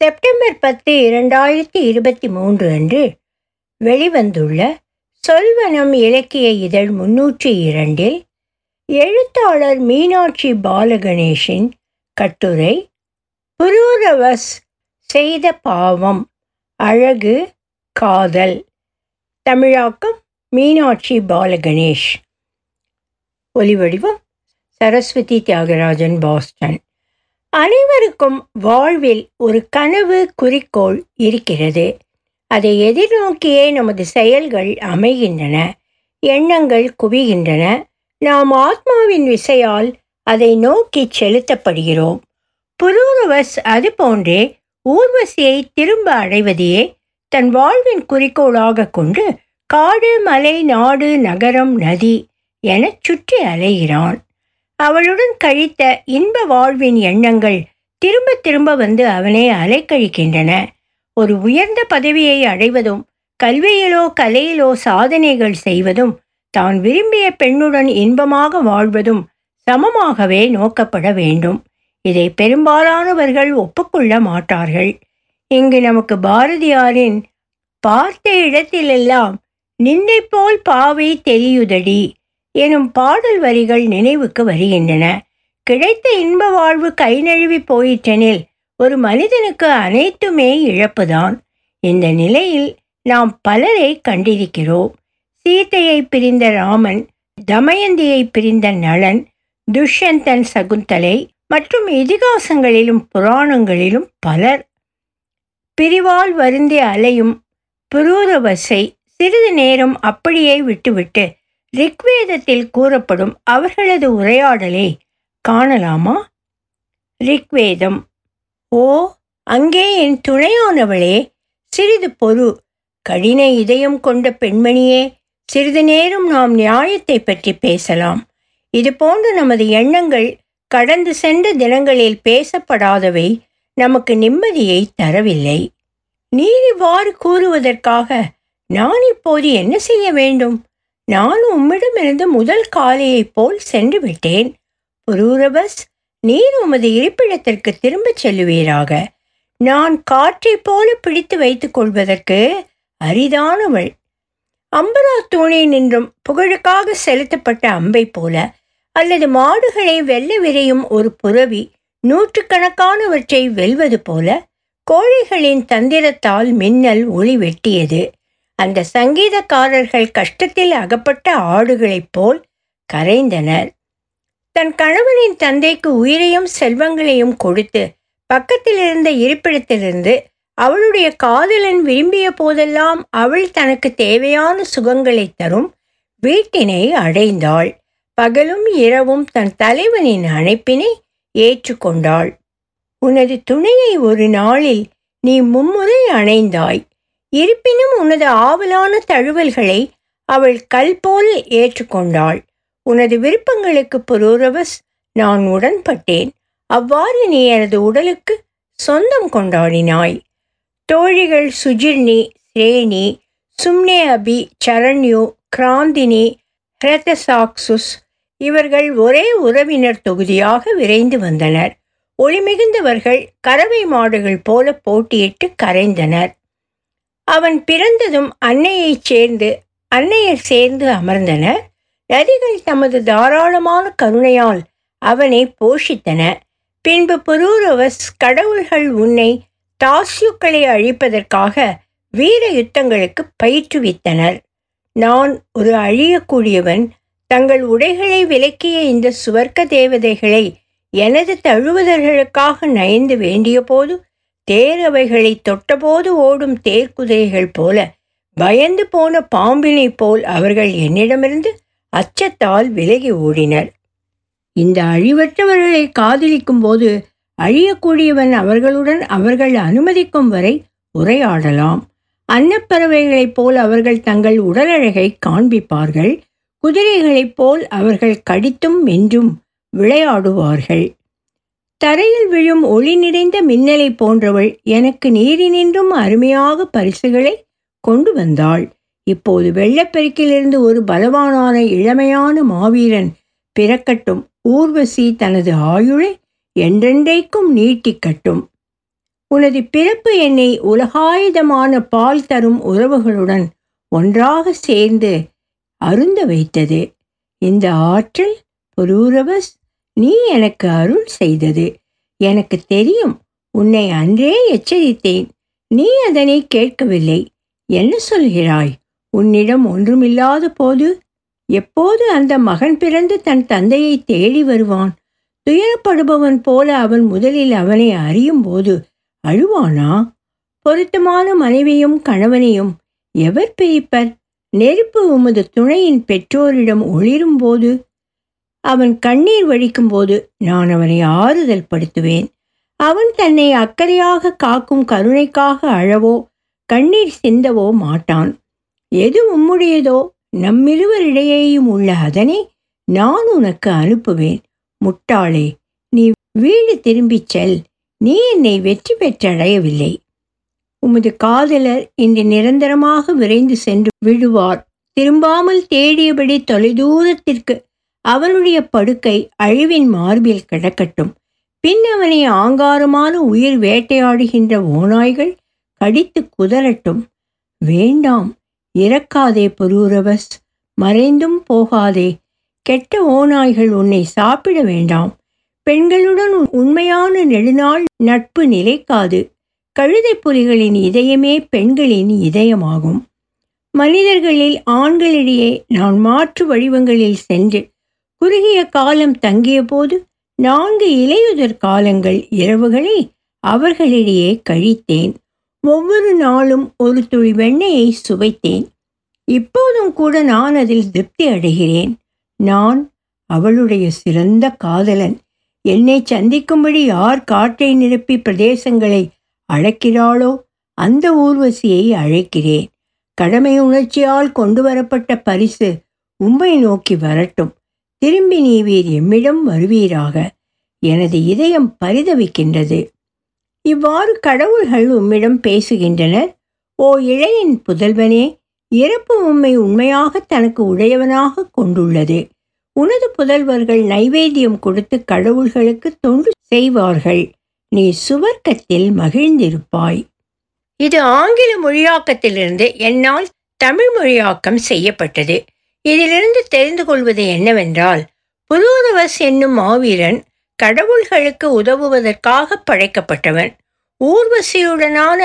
September பத்து இரண்டாயிரத்தி இருபத்தி மூன்று அன்று வெளிவந்துள்ள சொல்வனம் இலக்கிய இதழ் முன்னூற்றி இரண்டில் எழுத்தாளர் மீனாட்சி பாலகணேஷின் கட்டுரை புரூரவஸ் செய்த பாவம் அழகு காதல் தமிழாக்கம் மீனாட்சி பாலகணேஷ். ஒலிவடிவம் சரஸ்வதி தியாகராஜன் பாஸ்டன். அனைவருக்கும் வாழ்வில் ஒரு கனவு குறிக்கோள் இருக்கிறது. அதை எதிர்நோக்கியே நமது செயல்கள் அமைகின்றன எண்ணங்கள் குவிகின்றன. நாம் ஆத்மாவின் விசையால் அதை நோக்கி செலுத்தப்படுகிறோம். புரூரவஸ் அது போன்றே ஊர்வசியை திரும்ப அடைவதையே தன் வாழ்வின் குறிக்கோளாக கொண்டு காடு மலை நாடு நகரம் நதி எனச் சுற்றி அலைகிறான். அவளுடன் கழித்த இன்ப வாழ்வின் எண்ணங்கள் திரும்ப திரும்ப வந்து அவனை அலைக்கழிக்கின்றன. ஒரு உயர்ந்த பதவியை அடைவதும் கல்வியிலோ கலையிலோ சாதனைகள் செய்வதும் தான் விரும்பிய பெண்ணுடன் இன்பமாக வாழ்வதும் சமமாகவே நோக்கப்பட வேண்டும். இதை பெரும்பாலானவர்கள் ஒப்புக்கொள்ள மாட்டார்கள். இங்கு நமக்கு பாரதியாரின் பார்த்த இடத்திலெல்லாம் நின்னை போல் பாவை தெரியுதடி எனும் பாடல் வரிகள் நினைவுக்கு வருகின்றன. கிடைத்த இன்ப வாழ்வு கை நழுவி போயிற்றெனில் ஒரு மனிதனுக்கு அனைத்துமே இழப்புதான். இந்த நிலையில் நாம் பலரை கண்டிருக்கிறோம். சீத்தையை பிரிந்த ராமன் தமயந்தியை பிரிந்த நளன் துஷ்யந்தன் சகுந்தலை மற்றும் இதிகாசங்களிலும் புராணங்களிலும் பலர். பிரிவால் வருந்தி அலையும் புரூரவசை சிறிது நேரம் அப்படியே விட்டுவிட்டு ரிக்வேதத்தில் கூறப்படும் அவர்களது உரையாடலை காணலாமா? ரிக்வேதம். ஓ அங்கே என் துணையானவளே சிறிது பொறு. கடின இதயம் கொண்ட பெண்மணியே சிறிது நேரம் நாம் நியாயத்தை பற்றி பேசலாம். இது போன்ற நமது எண்ணங்கள் கடந்து சென்ற தினங்களில் பேசப்படாதவை நமக்கு நிம்மதியை தரவில்லை. நீர் இவ்வாறு கூறுவதற்காக நான் இப்போது என்ன செய்ய வேண்டும்? நான் உம்மிடமிருந்து முதல் காலையைப் போல் சென்று விட்டேன். புரூரபஸ் நீர் உமது இருப்பிடத்திற்கு திரும்பச் செல்லுவீராக. நான் காற்றைப் போல பிடித்து வைத்துக் கொள்வதற்கு அரிதானவள். அம்பரா தூணை நின்றும் புகழுக்காக செலுத்தப்பட்ட அம்பை போல அல்லது மாடுகளை வெல்ல விரையும் ஒரு புறவி நூற்றுக்கணக்கானவற்றை வெல்வது போல கோழிகளின் தந்திரத்தால் மின்னல் ஒளி வெட்டியது. அந்த சங்கீதக்காரர்கள் கஷ்டத்தில் அகப்பட்ட ஆடுகளைப் போல் கரைந்தனர். தன் கணவனின் தந்தைக்கு உயிரையும் செல்வங்களையும் கொடுத்து பக்கத்தில் இருந்த இருப்பிடத்திலிருந்து அவளுடைய காதலன் விரும்பிய போதெல்லாம் அவள் தனக்கு தேவையான சுகங்களை தரும் வீட்டினை அடைந்தாள். பகலும் இரவும் தன் தலைவனின் அழைப்பினை ஏற்றுக்கொண்டாள். உனது துணையை ஒரு நாளில் நீ மும்முறை அணைந்தாய். இருப்பினும் உனது ஆவலான தழுவல்களை அவள் கல் போல் ஏற்றுக்கொண்டாள். உனது விருப்பங்களுக்கு புரூரவஸ் நான் உடன்பட்டேன். அவ்வாறு நீ எனது உடலுக்கு சொந்தம் கொண்டாடினாய். தோழிகள் சுஜிர்னி ஸ்ரேணி சும்னே அபி சரண்யு கிராந்தினி ஹிரதசாக்சுஸ் இவர்கள் ஒரே உறவினர் தொகுதியாக விரைந்து வந்தனர். ஒளிமிகுந்தவர்கள் கறவை மாடுகள் போல போட்டியிட்டு கரைந்தனர். அவன் பிறந்ததும் அன்னையைச் சேர்ந்து அன்னையர் சேர்ந்து அமர்ந்தனர் நதிகள் தமது தாராளமான கருணையால் அவனை போஷித்தன. பின்பு புரூரவஸ் கடவுள்கள் உன்னை தாசியுக்களை அழிப்பதற்காக வீர யுத்தங்களுக்கு பயிற்றுவித்தனர். நான் ஒரு அழியக்கூடியவன். தங்கள் உடைகளை விலக்கிய இந்த சுவர்க்க தேவதைகளை எனது தழுவுதல்களுக்காக நயந்து வேண்டிய போது தேரவைகளை தொட்டபோது ஓடும் தேர்க்குதிரைகள் போல பயந்து போன பாம்பினைப் போல் அவர்கள் என்னிடமிருந்து அச்சத்தால் விலகி ஓடினர். இந்த அழிவற்றவர்களை காதலிக்கும் போது அழியக்கூடியவன் அவர்களுடன் அவர்கள் அனுமதிக்கும் வரை உரையாடலாம். அன்னப்பறவைகளைப் போல் அவர்கள் தங்கள் உடலழகை காண்பிப்பார்கள். குதிரைகளைப் போல் அவர்கள் கடித்தும் மென்றும் விளையாடுவார்கள். தரையில் விழும் ஒளி நிறைந்த மின்னலை போன்றவள் எனக்கு நீரினின்றும் அருமையாக பரிசுகளை கொண்டு வந்தாள். இப்போது வெள்ளப்பெருக்கிலிருந்து ஒரு பலவானான இளமையான மாவீரன் பிறக்கட்டும். ஊர்வசி தனது ஆயுளை என்றென்றைக்கும் நீட்டிக்கட்டும். உனது பிறப்பு என்னை உலகாயுதமான பால் தரும் உறவுகளுடன் ஒன்றாக சேர்ந்து அருந்த வைத்தது. இந்த ஆற்றல் புரூரவஸ் நீ எனக்கு அருள் செய்தது. எனக்கு தெரியும் உன்னை அன்றே எச்சரித்தேன். நீ அதனை கேட்கவில்லை. என்ன சொல்கிறாய்? உன்னிடம் ஒன்றுமில்லாத போது? எப்போது அந்த மகன் பிறந்து தன் தந்தையை தேடி வருவான்? துயரப்படுபவன் போல அவன் முதலில் அவனை அறியும் போது அழுவானா? பொருத்தமான மனைவியும் கணவனையும் எவர் பிரிப்பர்? நெருப்பு உமது துணையின் பெற்றோரிடம் ஒளிரும் போது அவன் கண்ணீர் வழிக்கும்போது நான் அவனை ஆறுதல் படுத்துவேன். அவன் தன்னை அக்கறையாக காக்கும் கருணைக்காக அழவோ கண்ணீர் சிந்தவோ மாட்டான். எது உம்முடையதோ நம்மிருவரிடையேயும் உள்ள அதனை நான் உனக்கு அனுப்புவேன். முட்டாளே நீ வீடு திரும்பிச் செல். நீ என்னை வெற்றி பெற்றடையவில்லை. உமது காதலர் இன்று நிரந்தரமாக விரைந்து சென்று விடுவார். திரும்பாமல் தேடியபடி தொலைதூரத்திற்கு அவனுடைய படுக்கை அழிவின் மார்பில் கிடக்கட்டும். பின் அவனை ஆங்காரமான உயிர் வேட்டையாடுகின்ற ஓநாய்கள் கடித்து குதறட்டும். வேண்டாம் இறக்காதே புரூரவஸ் மறைந்தும் போகாதே. கெட்ட ஓநாய்கள் உன்னை சாப்பிட வேண்டாம். பெண்களுடன் உண்மையான நெடுநாள் நட்பு நிலைக்காது. கழுதை புலிகளின் இதயமே பெண்களின் இதயமாகும். மனிதர்களில் ஆண்களிடையே நான் மாற்று வடிவங்களில் சென்று குறுகிய காலம் தங்கிய போது நான்கு இலையுதிர் காலங்கள் இரவுகளை அவர்களிடையே கழித்தேன். ஒவ்வொரு நாளும் ஒரு துளி வெண்ணெயை சுவைத்தேன். இப்போதும் கூட நான் அதில் திருப்தி அடைகிறேன். நான் அவளுடைய சிறந்த காதலன். என்னை சந்திக்கும்படி யார் காற்றை நிரப்பி பிரதேசங்களை அழைக்கிறாளோ அந்த ஊர்வசியை அழைக்கிறேன். கடமை உணர்ச்சியால் கொண்டு வரப்பட்ட பரிசு உம்மை நோக்கி வரட்டும். திரும்பி நீவீர் எம்மிடம் வருவீராக. எனது இதயம் பரிதவிக்கின்றது. இவ்வாறு கடவுள்கள் உம்மிடம் பேசுகின்றனர். ஓ இளையின் புதல்வனே இறப்பு உம்மை உண்மையாக தனக்கு உடையவனாக கொண்டுள்ளது. உனது புதல்வர்கள் நைவேத்தியம் கொடுத்து கடவுள்களுக்கு தொண்டு செய்வார்கள். நீ சுவர்க்கத்தில் மகிழ்ந்திருப்பாய். இது ஆங்கில மொழியாக்கத்திலிருந்து என்னால் தமிழ் மொழியாக்கம் செய்யப்பட்டது. இதிலிருந்து தெரிந்து கொள்வது என்னவென்றால் புரூரவஸ் என்னும் மாவீரன் கடவுள்களுக்கு உதவுவதற்காக படைக்கப்பட்டவன். ஊர்வசியுடனான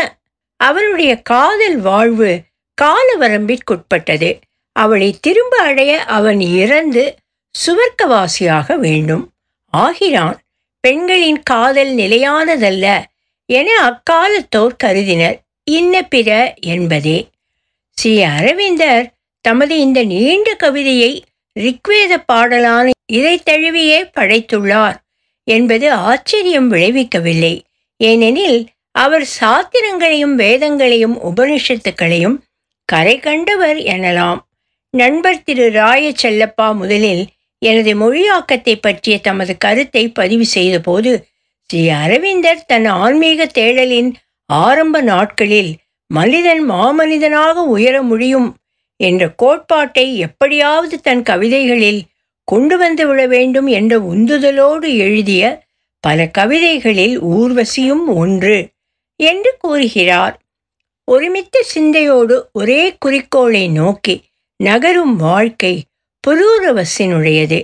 அவனுடைய காதல் வாழ்வு கால வரம்பிற்குட்பட்டது அவளை திரும்ப அடைய அவன் இறந்து சுவர்க்கவாசியாக வேண்டும். ஆகிறான் பெண்களின் காதல் நிலையானதல்ல என அக்காலத்தோர் கருதினர். இன்ன பிற என்பதே. ஸ்ரீ அரவிந்தர் தமது இந்த நீண்ட கவிதையை ரிக்வேத பாடலான இதை தழுவியே படைத்துள்ளார் என்பது ஆச்சரியம் விளைவிக்கவில்லை. ஏனெனில் அவர் சாத்திரங்களையும் வேதங்களையும் உபனிஷத்துக்களையும் கரை கண்டவர் எனலாம். நண்பர் திரு ராய செல்லப்பா முதலில் எனது மொழியாக்கத்தை பற்றிய தமது கருத்தை பதிவு செய்தபோது ஸ்ரீ அரவிந்தர் தன் ஆன்மீக தேடலின் ஆரம்ப நாட்களில் மனிதன் மாமனிதனாக உயர முடியும் என்ற கோட்பாட்டை எப்படியாவது தன் கவிதைகளில் கொண்டு வந்து விட வேண்டும் என்ற உந்துதலோடு எழுதிய பல கவிதைகளில் ஊர்வசியும் ஒன்று என்று கூறுகிறார். ஒருமித்த சிந்தையோடு ஒரே குறிக்கோளை நோக்கி நகரும் வாழ்க்கை புரூரவசினுடையது.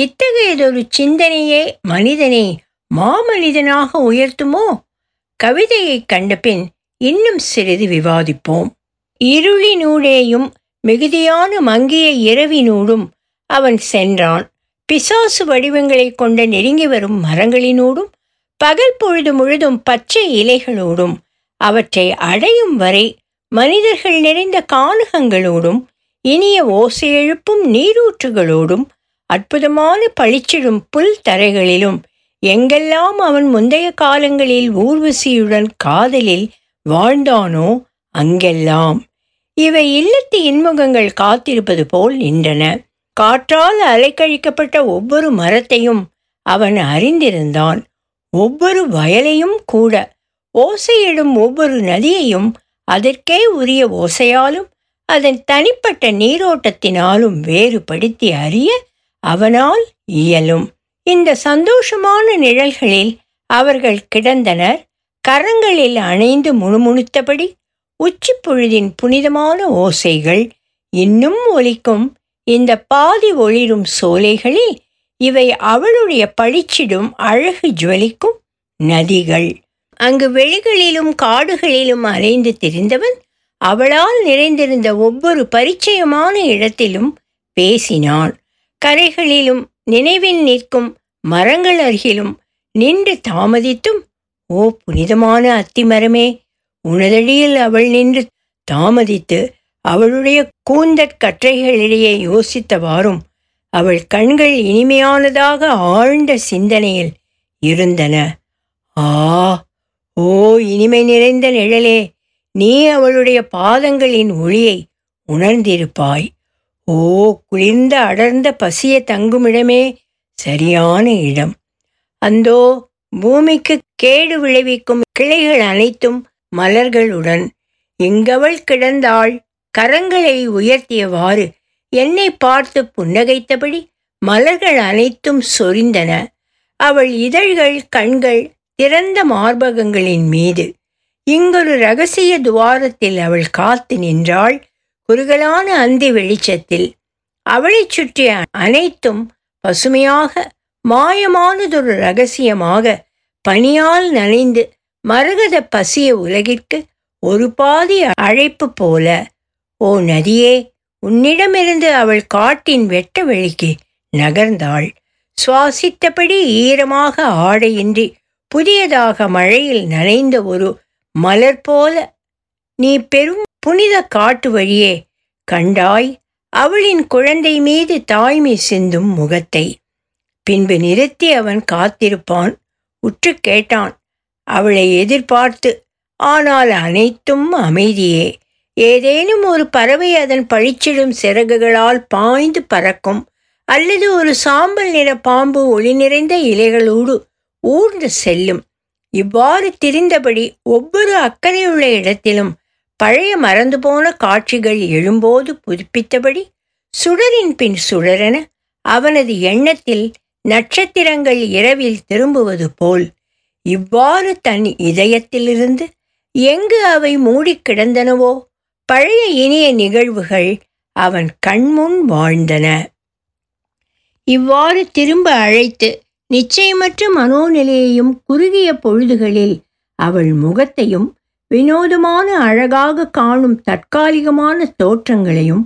இத்தகையதொரு சிந்தனையே மனிதனை மாமனிதனாக உயர்த்துமோ? கவிதையை கண்டபின் இன்னும் சிறிது விவாதிப்போம். இருளினூடேயும் மிகுதியான மங்கிய இரவினூடும் அவன் சென்றான். பிசாசு வடிவங்களை கொண்ட நெருங்கி வரும் மரங்களினூடும் பகல் பொழுது முழுதும் பச்சை இலைகளோடும் அவற்றை அடையும் வரை மனிதர்கள் நிறைந்த கானகங்களோடும் இனிய ஓசை எழுப்பும் நீரூற்றுகளோடும் அற்புதமான பளிச்சிடும் புல் தரைகளிலும் எங்கெல்லாம் அவன் முந்தைய காலங்களில் ஊர்வசியுடன் காதலில் வாழ்ந்தானோ அங்கெல்லாம். இவை இல்லத்து இன்முகங்கள் காத்திருப்பது போல் நின்றன. காற்றால் அலைக்கழிக்கப்பட்ட ஒவ்வொரு மரத்தையும் அவன் அறிந்திருந்தான். ஒவ்வொரு வயலையும் கூட. ஓசையிடும் ஒவ்வொரு நதியையும் அதற்கே உரிய ஓசையாலும் அதன் தனிப்பட்ட நீரோட்டத்தினாலும் வேறுபடுத்தி அறிய அவனால் இயலும். இந்த சந்தோஷமான நிழல்களில் அவர்கள் கிடந்தனர். கரங்களில் அணைந்து முணுமுணுத்தபடி உச்சிப்பொழுதின் புனிதமான ஓசைகள் இன்னும் ஒலிக்கும். இந்த பாதி ஒளிரும் சோலைகளில் இவை அவளுடைய பளிச்சிடும் அழகு ஜுவலிக்கும் நதிகள். அங்கு வெளிகளிலும் காடுகளிலும் அலைந்து திரிந்தவன் அவளால் நிறைந்திருந்த ஒவ்வொரு பரிச்சயமான இடத்திலும் பேசினான் கரைகளிலும் நினைவில் நிற்கும் மரங்கள் அருகிலும் நின்று தாமதித்தும் ஓ புனிதமான அத்திமரமே உனதடியில் அவள் நின்று தாமதித்து அவளுடைய கூந்தற் கற்றைகளிடையே யோசித்தவாறும் அவள் கண்கள் இனிமையானதாக ஆழ்ந்த சிந்தனையில் இருந்தன. ஆ ஓ இனிமை நிறைந்த நிழலே நீ அவளுடைய பாதங்களின் ஒளியை உணர்ந்திருப்பாய். ஓ குளிர்ந்த அடர்ந்த பசிய தங்குமிடமே சரியான இடம். அந்தோ பூமிக்கு கேடு விளைவிக்கும் கிளைகள் அனைத்தும் மலர்களுடன் எங்கவள் கிடந்தாள் கரங்களை உயர்த்தியவாறு என்னை பார்த்து புன்னகைத்தபடி மலர்கள் அனைத்தும் சொரிந்தன. அவள் இதழ்கள் கண்கள் திறந்த மார்பகங்களின் மீது. இங்கொரு ரகசிய துவாரத்தில் அவள் காத்து நின்றாள் குறுகலான அந்தி வெளிச்சத்தில். அவளைச் சுற்றிய அனைத்தும் பசுமையாக மாயமானதொரு ரகசியமாக பனியால் நனைந்து மரகத பசிய உலகிற்கு ஒரு பாதி அழைப்பு போல ஓ நதியே உன்னிடமிருந்து அவள் காட்டின் வெட்ட வெளிக்கு நகர்ந்தாள். சுவாசித்தபடி ஈரமாக ஆடையின்றி புதியதாக மழையில் நனைந்த ஒரு மலர் போல நீ பெரும் புனித காட்டு வழியே கண்டாய் அவளின் குழந்தை மீது தாய்மை சிந்தும் முகத்தை. பின்பு நிறுத்தி அவன் காத்திருப்பான். உற்று கேட்டான். அவளை எதிர்பார்த்து ஆனால் அனைத்தும் அமைதியே. ஏதேனும் ஒரு பறவை அதன் பழிச்சிடும் சிறகுகளால் பாய்ந்து பறக்கும் அல்லது ஒரு சாம்பல் நிற பாம்பு ஒளி நிறைந்த இலைகளோடு ஊர்ந்து செல்லும். இவ்வாறு திரிந்தபடி ஒவ்வொரு அக்கறையுள்ள இடத்திலும் பழைய மறந்து போன காட்சிகள் எழும்போது புதுப்பித்தபடி சுடரின் பின் சுடரென அவனது எண்ணத்தில் நட்சத்திரங்கள் இரவில் திரும்புவது போல் இவ்வாறு தன் இதயத்திலிருந்து எங்கு அவை மூடிக் கிடந்தனவோ பழைய இனிய நிகழ்வுகள் அவன் கண்முன் வாழ்ந்தன. இவ்வாறு திரும்ப அழைத்து நிச்சயமற்ற மனோநிலையையும் குறுகிய பொழுதுகளில் அவள் முகத்தையும் வினோதமான அழகாக காணும் தற்காலிகமான தோற்றங்களையும்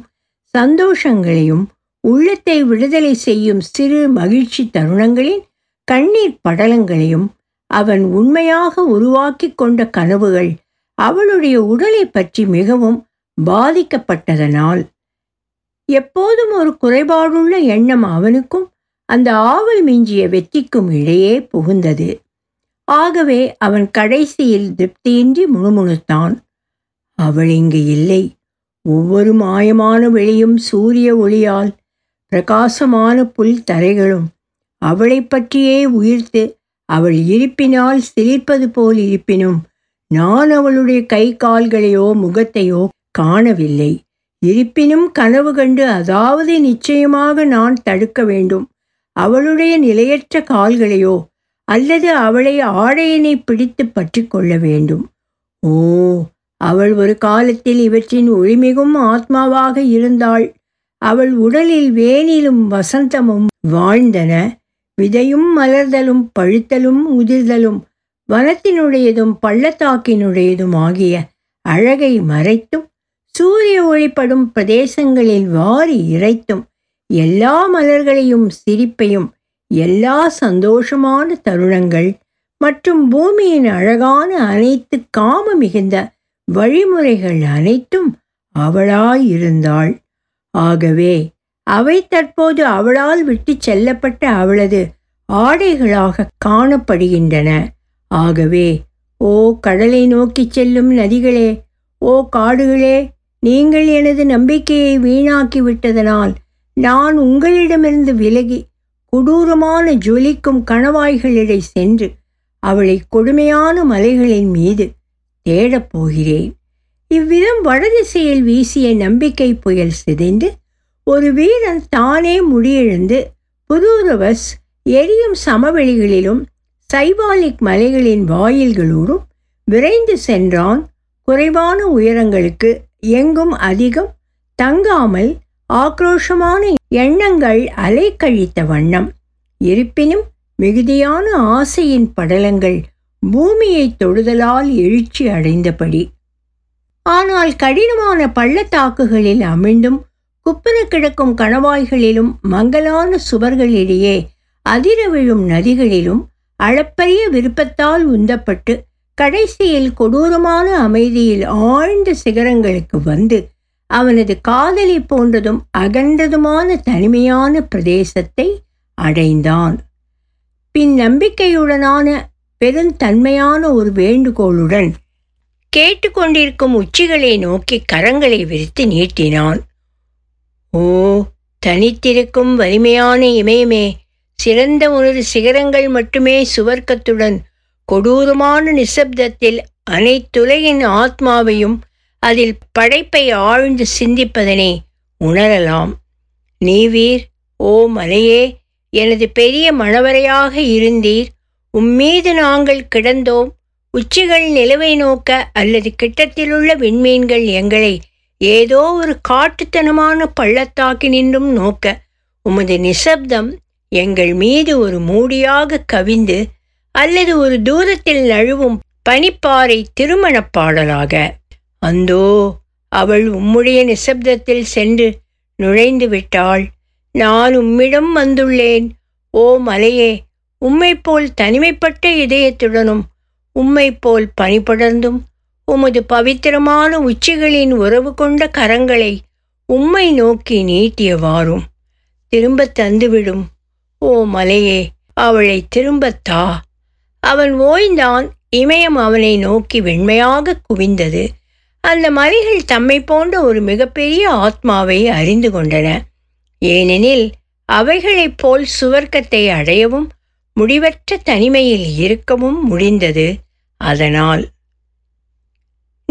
சந்தோஷங்களையும் உள்ளத்தை விடுதலை செய்யும் சிறு மகிழ்ச்சி தருணங்களின் கண்ணீர் படலங்களையும் அவன் உண்மையாக உருவாக்கி கொண்ட கனவுகள் அவளுடைய உடலை பற்றி மிகவும் பாதிக்கப்பட்டதனால். எப்போதும் ஒரு குறைபாடுள்ள எண்ணம் அவனுக்கும் அந்த ஆவல் மிஞ்சிய வெற்றிக்கும் இடையே புகுந்தது. ஆகவே அவன் கடைசியில் திருப்தியின்றி முணுமுணுத்தான். அவள் இங்கு இல்லை. ஒவ்வொரு மாயமான வெளியும் சூரிய ஒளியால் பிரகாசமான புல் தரைகளும் அவளை பற்றியே உயிர்த்து அவள் இருப்பினால் சிரிப்பது போல் இருப்பினும் நான் அவளுடைய கை கால்களையோ முகத்தையோ காணவில்லை. இருப்பினும் கனவு கண்டு அதாவது நிச்சயமாக நான் தடுக்க வேண்டும். அவளுடைய நிலையற்ற கால்களையோ அல்லது அவளை ஆடையினை பிடித்து பற்றி கொள்ள வேண்டும். ஓ அவள் ஒரு காலத்தில் இவற்றின் ஒளிமிகும் ஆத்மாவாக இருந்தாள். அவள் உடலில் வேனிலும் வசந்தமும் வாழ்ந்தன. விதையும் மலர்தலும் பழுத்தலும் உதிர்தலும் வனத்தினுடையதும் பள்ளத்தாக்கினுடையதும் ஆகிய அழகை மறைத்தும் சூரிய ஒளிப்படும் பிரதேசங்களில் வாரி இறைத்தும் எல்லா மலர்களையும் சிரிப்பையும் எல்லா சந்தோஷமான தருணங்கள் மற்றும் பூமியின் அழகான அனைத்து காம மிகுந்த வழிமுறைகள் அனைத்தும் அவளாயிருந்தாள் ஆகவே அவை தற்போது அவளால் விட்டு செல்லப்பட்ட அவளது ஆடைகளாக காணப்படுகின்றன. ஆகவே ஓ கடலை நோக்கிச் செல்லும் நதிகளே ஓ காடுகளே நீங்கள் எனது நம்பிக்கையை வீணாக்கி விட்டதனால் நான் உங்களிடமிருந்து விலகி கொடூரமான ஜொலிக்கும் கணவாய்களிடை சென்று அவளை கொடுமையான மலைகளின் மீது தேடப் போகிறேன். இவ்விதம் வடதிசையில் வீசிய நம்பிக்கை புயல் சிதைந்து ஒரு வீரன் தானே முடியெழுந்து புதூரவஸ் எரியும் சமவெளிகளிலும் சைவாலிக் மலைகளின் வாயில்களோடும் விரைந்து சென்றான். குறைவான உயரங்களுக்கு எங்கும் அதிகம் தங்காமல் ஆக்ரோஷமான எண்ணங்கள் அலைக்கழித்த வண்ணம். இருப்பினும் மிகுதியான ஆசையின் படலங்கள் பூமியை தொடுதலால் எழுச்சி அடைந்தபடி. ஆனால் கடினமான பள்ளத்தாக்குகளில் அமிழ்ந்தும் குப்பன கிடக்கும் கணவாய்களிலும் மங்கலான சுவர்களிடையே அதிர விழும் நதிகளிலும் அளப்பரிய விருப்பத்தால் உந்தப்பட்டு கடைசியில் கொடூரமான அமைதியில் ஆழ்ந்த சிகரங்களுக்கு வந்து அவனது காதலி போன்றதும் அகன்றதுமான தனிமையான பிரதேசத்தை அடைந்தான். பின் நம்பிக்கையுடனான பெருந்தன்மையான ஒரு வேண்டுகோளுடன் கேட்டுக்கொண்டிருக்கும் உச்சிகளை நோக்கி கரங்களை விரித்து நீட்டினான். ஓ தனித்திருக்கும் வலிமையான இமயமே சிறந்த உனது சிகரங்கள் மட்டுமே சுவர்க்கத்துடன் கொடூரமான நிசப்தத்தில் அனைத்துலகின் ஆத்மாவையும் அதில் படைப்பை ஆழ்ந்து சிந்திப்பதனை உணரலாம். நீவீர் ஓ மலையே எனது பெரிய மணவரையாக இருந்தீர். உம்மீது நாங்கள் கிடந்தோம். உச்சிகள் நிலவை நோக்க அல்லது கிட்டத்திலுள்ள விண்மீன்கள் எங்களை ஏதோ ஒரு காட்டுத்தனமான பள்ளத்தாக்கினின்றும் நோக்க உமது நிசப்தம் எங்கள் மீது ஒரு மூடியாக கவிந்து அல்லது ஒரு தூரத்தில் நழுவும் பனிப்பாறை திருமணப் பாடலாக. அந்தோ அவள் உம்முடைய நிசப்தத்தில் சென்று நுழைந்து விட்டாள். நான் உம்மிடம் வந்துள்ளேன். ஓ மலையே உம்மை போல் தனிமைப்பட்ட இதயத்துடனும் உம்மை போல் பனிபடர்ந்தும் உமது பவித்திரமான உச்சிகளின் உறவு கொண்ட கரங்களை உம்மை நோக்கி நீட்டியவாறும். திரும்ப தந்துவிடும். ஓ மலையே அவளை திரும்பத்தா அவன் ஓய்ந்தான். இமயம் அவனை நோக்கி வெண்மையாக குவிந்தது. அந்த மலைகள் தம்மை போன்ற ஒரு மிகப்பெரிய ஆத்மாவை அறிந்து கொண்டன. ஏனெனில் அவைகளைப் போல் சுவர்க்கத்தை அடையவும் முடிவற்ற தனிமையில் இருக்கவும் முடிந்தது. அதனால்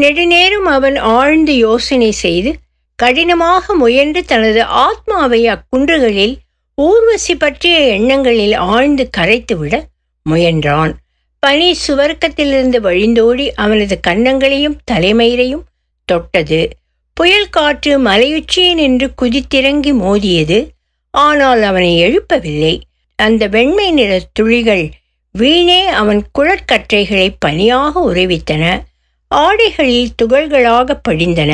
நெடுநேரம் அவன் ஆழ்ந்து யோசனை செய்து கடினமாக முயன்று தனது ஆத்மாவை அக்குன்றுகளில் ஊர்வசி பற்றிய எண்ணங்களில் ஆழ்ந்து கரைத்துவிட முயன்றான். பனி சுவர்க்கத்திலிருந்து வழிந்தோடி அவனது கன்னங்களையும் தலைமயிரையும் தொட்டது. புயல் காற்று மலையுச்சியை நின்று குதித்திறங்கி மோதியது. ஆனால் அவனை எழுப்பவில்லை. அந்த வெண்மை நிற துளிகள் வீணே அவன் குழற்கற்றைகளை பனியாக உறைவித்தன. ஆடைகளில் துகள்களாக படிந்தன.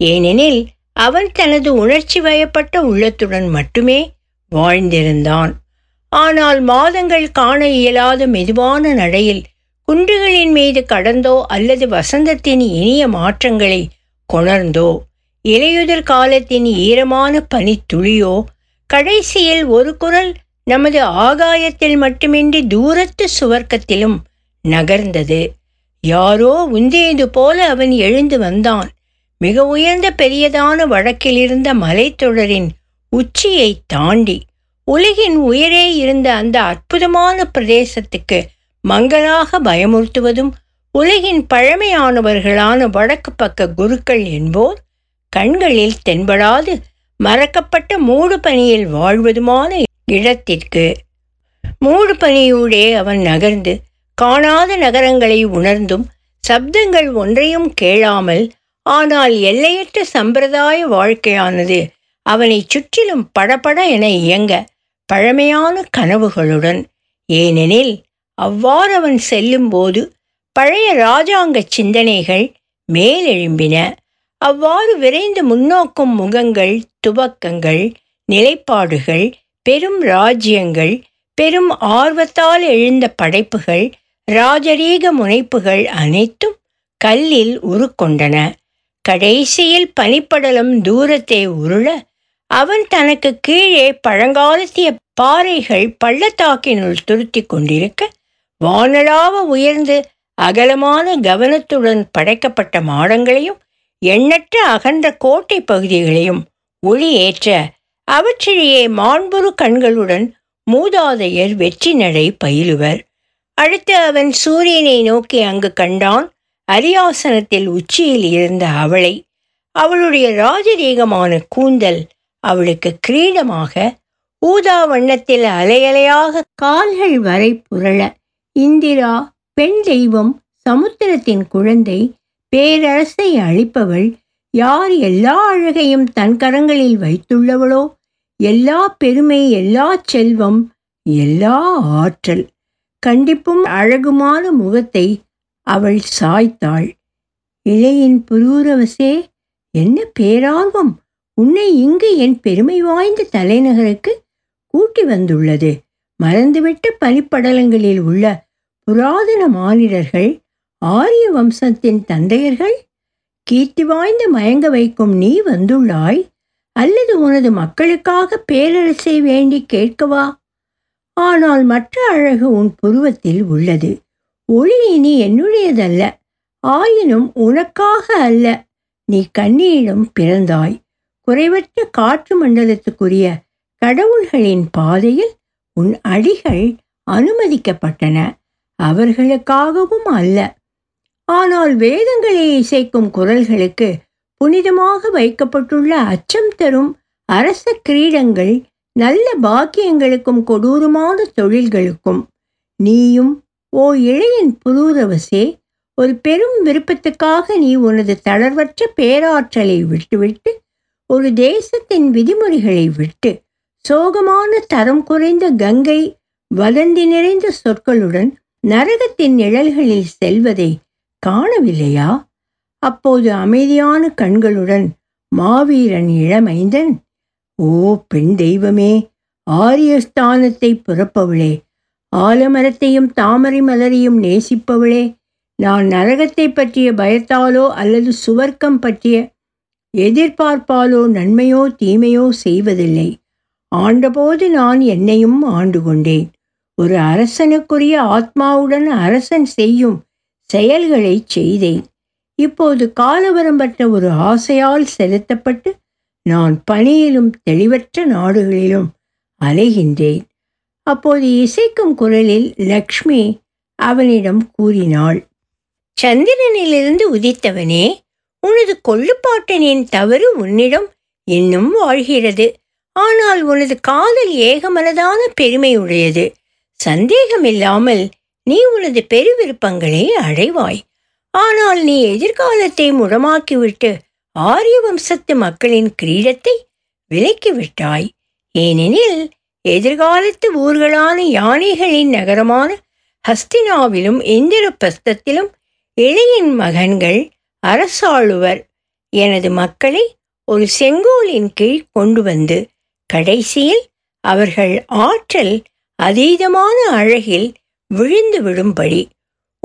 ஏனெனில் அவன் தனது உணர்ச்சி வயப்பட்ட உள்ளத்துடன் மட்டுமே வாழ்ந்திருந்தான். ஆனால் மாதங்கள் காண இயலாத மெதுவான நடையில் குன்றுகளின் மீது கடந்தோ அல்லது வசந்தத்தின் இனிய மாற்றங்களை கொணர்ந்தோ இலையுதிர் காலத்தின் ஈரமான பனித்துளியோ கடைசியில் ஒரு குரல் நமது ஆகாயத்தில் மட்டுமின்றி தூரத்து சுவர்க்கத்திலும் நகர்ந்தது. யாரோ உந்தியது போல அவன் எழுந்து வந்தான். மிக உயர்ந்த பெரியதான வடக்கிலிருந்த மலைத்தொடரின் உச்சியை தாண்டி உலகின் உயரே இருந்த அந்த அற்புதமான பிரதேசத்துக்கு மங்களாக பயமுறுத்துவதும் உலகின் பழமையானவர்களான வடக்கு பக்க குருக்கள் என்போர் கண்களில் தென்படாது மறக்கப்பட்ட மூடு பனியில் வாழ்வதுமான இடத்திற்கு. மூடு பணியூடே அவன் நகர்ந்து காணாத நகரங்களை உணர்ந்தும் சப்தங்கள் ஒன்றையும் கேளாமல் ஆனால் எல்லையற்ற சம்பிரதாய வாழ்க்கையானது அவனை சுற்றிலும் படபட என இயங்க பழமையான கனவுகளுடன். ஏனெனில் அவ்வாறு அவன் செல்லும்போது பழைய இராஜாங்க சிந்தனைகள் மேலெழும்பின. அவ்வாறு விரைந்து முன்னோக்கும் முகங்கள் துவக்கங்கள் நிலைப்பாடுகள் பெரும் ராஜ்யங்கள் பெரும் ஆர்வத்தால் எழுந்த படைப்புகள் ராஜரீக முனைப்புகள் அனைத்தும் கல்லில் உருக்கொண்டன. கடைசியில் பனிப்படலம் தூரத்தை உருள அவன் தனக்கு கீழே பழங்காலத்திய பாறைகள் பள்ளத்தாக்கினுள் துருத்தி கொண்டிருக்க வானலாவ உயர்ந்து அகலமான கவனத்துடன் படைக்கப்பட்ட மாடங்களையும் எண்ணற்ற அகன்ற கோட்டை பகுதிகளையும் ஒளியேற்ற அவற்றிலேயே மாண்புறு கண்களுடன் மூதாதையர் வெற்றி நடை பயிலுவர். அடுத்து அவன் சூரியனை நோக்கி அங்கு கண்டான். அரியாசனத்தில் உச்சியில் இருந்த அவளை அவளுடைய ராஜரீகமான கூந்தல் அவளுக்கு கிரீடமாக ஊதா வண்ணத்தில் அலையலையாக கால்கள் வரை புரள இந்திரா பெண் தெய்வம் சமுத்திரத்தின் குழந்தை பேரரசை அளிப்பவள் யார் எல்லா அழகையும் தன் கரங்களில் வைத்துள்ளவளோ எல்லா பெருமை எல்லா செல்வம் எல்லா ஆற்றல். கண்டிப்பும் அழகுமான முகத்தை அவள் சாய்த்தாள். இளையின் புரூரவசே என்ன பேரார்வம்! உன்னை இங்கு என் பெருமை வாய்ந்த தலைநகருக்கு கூட்டி வந்துள்ளது. மறந்துவிட்ட பனிப்படலங்களில் உள்ள புராதன மானிடர்கள் ஆரிய வம்சத்தின் தந்தையர்கள் கீர்த்தி வாய்ந்த மயங்க வைக்கும் நீ வந்துள்ளாய். அல்லது உனது மக்களுக்காக பேரரசை வேண்டி கேட்கவா? ஆனால் மற்ற அழகு உன் புருவத்தில் உள்ளது. ஒளி இனி என்னுடையதல்ல. ஆயினும் உனக்காக அல்ல. நீ கண்ணீரிடம் பிறந்தாய். குறைவற்ற காற்று மண்டலத்துக்குரிய கடவுள்களின் பாதையில் உன் அடிகள் அனுமதிக்கப்பட்டன. அவர்களுக்காகவும் அல்ல. ஆனால் வேதங்களை இசைக்கும் குரல்களுக்கு புனிதமாக வைக்கப்பட்டுள்ள அச்சம் தரும் அரச கிரீடங்கள் நல்ல பாக்கியங்களுக்கும் கொடூரமான தொழில்களுக்கும் நீயும் ஓ இளையின் புரூரவசே ஒரு பெரும் விருப்பத்துக்காக நீ உனது தளர்வற்ற பேராற்றலை விட்டுவிட்டு ஒரு தேசத்தின் விதிமுறைகளை விட்டு சோகமான தரம் குறைந்த கங்கை வதந்தி நிறைந்த சொற்களுடன் நரகத்தின் நிழல்களில் செல்வதை காணவில்லையா? அப்போது அமைதியான கண்களுடன் மாவீரன் இளமைந்தன் ஓ பெண் தெய்வமே ஆரியஸ்தானத்தை புறப்பவளே ஆலமரத்தையும் தாமரை மலரையும் நேசிப்பவளே நான் நரகத்தை பற்றிய பயத்தாலோ அல்லது சுவர்க்கம் பற்றிய எதிர்பார்ப்பாலோ நன்மையோ தீமையோ செய்வதில்லை. ஆண்டபோது நான் என்னையும் ஆண்டு கொண்டேன் ஒரு அரசனுக்குரிய ஆத்மாவுடன் அரசன் செய்யும் செயல்களை செய்தேன். இப்போது காலவரம்பற்ற ஒரு ஆசையால் செலுத்தப்பட்டு நான் பணியிலும் தெளிவற்ற நாடுகளிலும் அலைகின்றேன். அப்போது இசைக்கும் குரலில் லக்ஷ்மி அவனிடம் கூறினாள் சந்திரனிலிருந்து உதித்தவனே உனது கொள்ளுப்பாட்டனின் தவறு உன்னிடம் இன்னும் வாழ்கிறது. ஆனால் உனது காதல் ஏகமனதான பெருமை உடையது சந்தேகமில்லாமல் நீ உனது பெருவிருப்பங்களை அடைவாய். ஆனால் நீ எதிர்காலத்தை முடமாக்கிவிட்டு ஆரிய வம்சத்து மக்களின் கிரீடத்தை விலக்கிவிட்டாய். ஏனெனில் எதிர்காலத்து ஊர்களான யானைகளின் நகரமான ஹஸ்தினாவிலும் இந்திரபஸ்தத்திலும் இளையின் மகன்கள் அரசாளுவர். எனது மக்களை ஒரு செங்கோலின் கீழ் கொண்டு வந்து கடைசியில் அவர்கள் ஆற்றல் அதீதமான அழகில் விழுந்து விடும்படி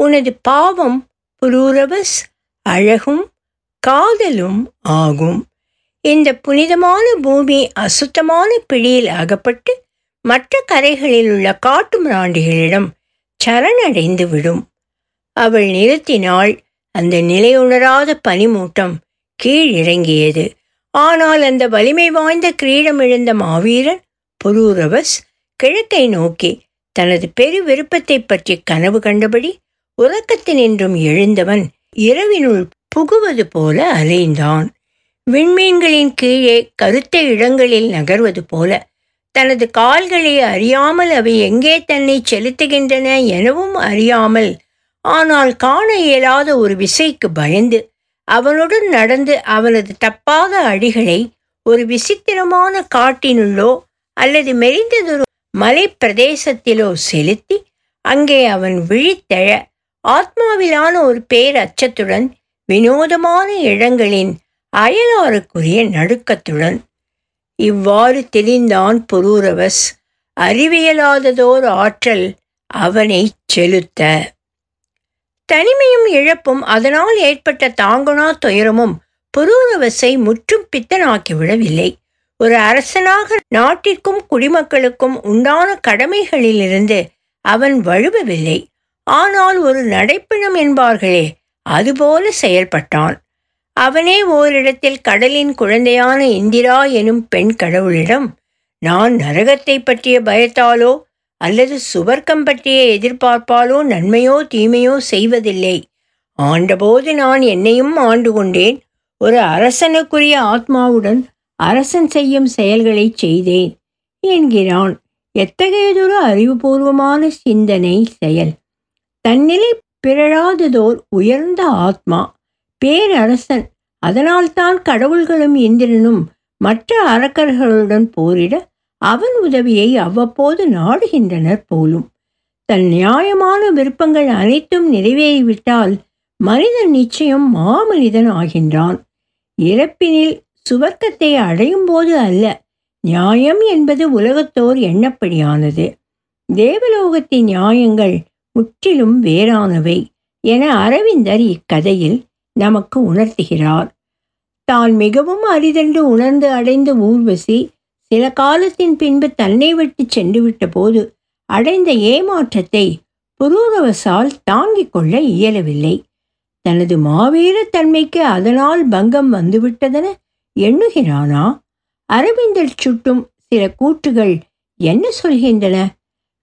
உனது பாவம் புரூரபஸ் அழகும் காதலும் ஆகும். இந்த புனிதமான பூமி அசுத்தமான பிடியில் அகப்பட்டு மற்ற கரைகளில் உள்ள காட்டு மிராண்டிகளிடம் சரணடைந்து விடும் அவள் நிறுத்தினாள் அந்த நிலையுணராத பனிமூட்டம் கீழ் இறங்கியது ஆனால் அந்த வலிமை வாய்ந்த கிரீடம் இழந்த மாவீரன் புரூரவஸ் கிழக்கை நோக்கி தனது பெரு விருப்பத்தை பற்றி கனவு கண்டபடி உறக்கத்தினின்றும் எழுந்தவன் இரவினுள் புகுவது போல அலைந்தான். விண்மீன்களின் கீழே கருத்த இடங்களில் நகர்வது போல தனது கால்களை அறியாமல் அவை எங்கே தன்னை செலுத்துகின்றன எனவும் அறியாமல் ஆனால் காண இயலாத ஒரு விசைக்கு பயந்து அவனுடன் நடந்து அவனது தப்பாத அடிகளை ஒரு விசித்திரமான காட்டினுள்ளோ அல்லது மெலிந்ததொரு மலை பிரதேசத்திலோ செலுத்தி அங்கே அவன் விழித்தெழ ஆத்மாவிலான ஒரு பேரச்சத்துடன் வினோதமான இடங்களின் அயலாருக்குரிய நடுக்கத்துடன் இவ்வாறு தெளிந்தான் புரூரவஸ். அறிவியலாததோர் ஆற்றல் அவனை செலுத்த. தனிமையும் இழப்பும் அதனால் ஏற்பட்ட தாங்குனா துயரமும் புரூரவசை முற்றும் பித்தனாக்கிவிடவில்லை. ஒரு அரசனாக நாட்டிற்கும் குடிமக்களுக்கும் உண்டான கடமைகளிலிருந்து அவன் வழுவவில்லை. ஆனால் ஒரு நடைப்பிணம் என்பார்களே அதுபோல செயல்பட்டான். அவனே ஓரிடத்தில் கடலின் குழந்தையான இந்திரா எனும் பெண் கடவுளிடம் நான் நரகத்தை பற்றிய பயத்தாலோ அல்லது சுவர்க்கம் பற்றிய எதிர்பார்ப்பாலோ நன்மையோ தீமையோ செய்வதில்லை. ஆண்டபோது நான் என்னையும் ஆண்டு கொண்டேன். ஒரு அரசனுக்குரிய ஆத்மாவுடன் அரசன் செய்யும் செயல்களை செய்தேன் என்கிறான். எத்தகையதொரு அறிவுபூர்வமான சிந்தனை செயல். தன்னிலை பிறழாததோர் உயர்ந்த ஆத்மா பேரரசன். அதனால்தான் கடவுள்களும் இந்திரனும் மற்ற அரக்கர்களுடன் போரிட அவன் உதவியை அவ்வப்போது நாடுகின்றனர் போலும். தன் நியாயமான விருப்பங்கள் அனைத்தும் நிறைவேறிவிட்டால் மனிதன் நிச்சயம் மாமனிதன் ஆகின்றான். இறப்பினில் சுவர்க்கத்தை அடையும் போது அல்ல நியாயம் என்பது உலகத்தோர் எண்ணப்படியானது. தேவலோகத்தின் நியாயங்கள் முற்றிலும் வேறானவை என அரவிந்தர் இக்கதையில் நமக்கு உணர்த்துகிறார். தான் மிகவும் அரிதென்று உணர்ந்து அடைந்த ஊர்வசி சில காலத்தின் பின்பு தன்னை விட்டு சென்றுவிட்ட போது அடைந்த ஏமாற்றத்தை புரூரவசால் தாங்கிக் கொள்ள இயலவில்லை. தனது மாவீர தன்மைக்கு அதனால் பங்கம் வந்துவிட்டதென எண்ணுகிறானா? அரவிந்தர் சுட்டும் சில கூற்றுகள் என்ன சொல்கின்றன?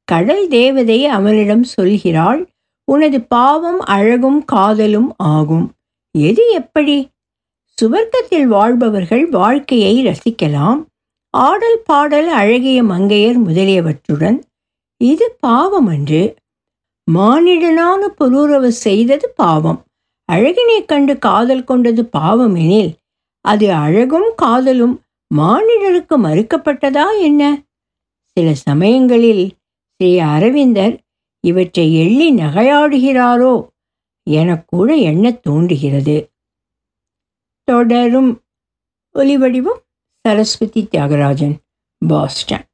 கடல் தேவதை அவனிடம் சொல்கிறாள் உனது பாவம் அழகும் காதலும் ஆகும். எது எப்படி? சுவர்க்கத்தில் வாழ்பவர்கள் வாழ்க்கையை ரசிக்கலாம். ஆடல் பாடல் அழகிய மங்கையர் முதலியவற்றுடன் இது பாவம் அன்று. மானிடனான புரூரவு செய்தது பாவம். அழகினை கண்டு காதல் கொண்டது பாவம் எனில் அது அழகும் காதலும் மானிடருக்கு மறுக்கப்பட்டதா என்ன? சில சமயங்களில் ஸ்ரீ அரவிந்தர் இவற்றை எள்ளி நகையாடுகிறாரோ எனக்கூட என்ன தோன்றுகிறது. தொடரும் ஒலிவடிவம் சரஸ்வதி தியாகராஜன் பாஸ்டன்.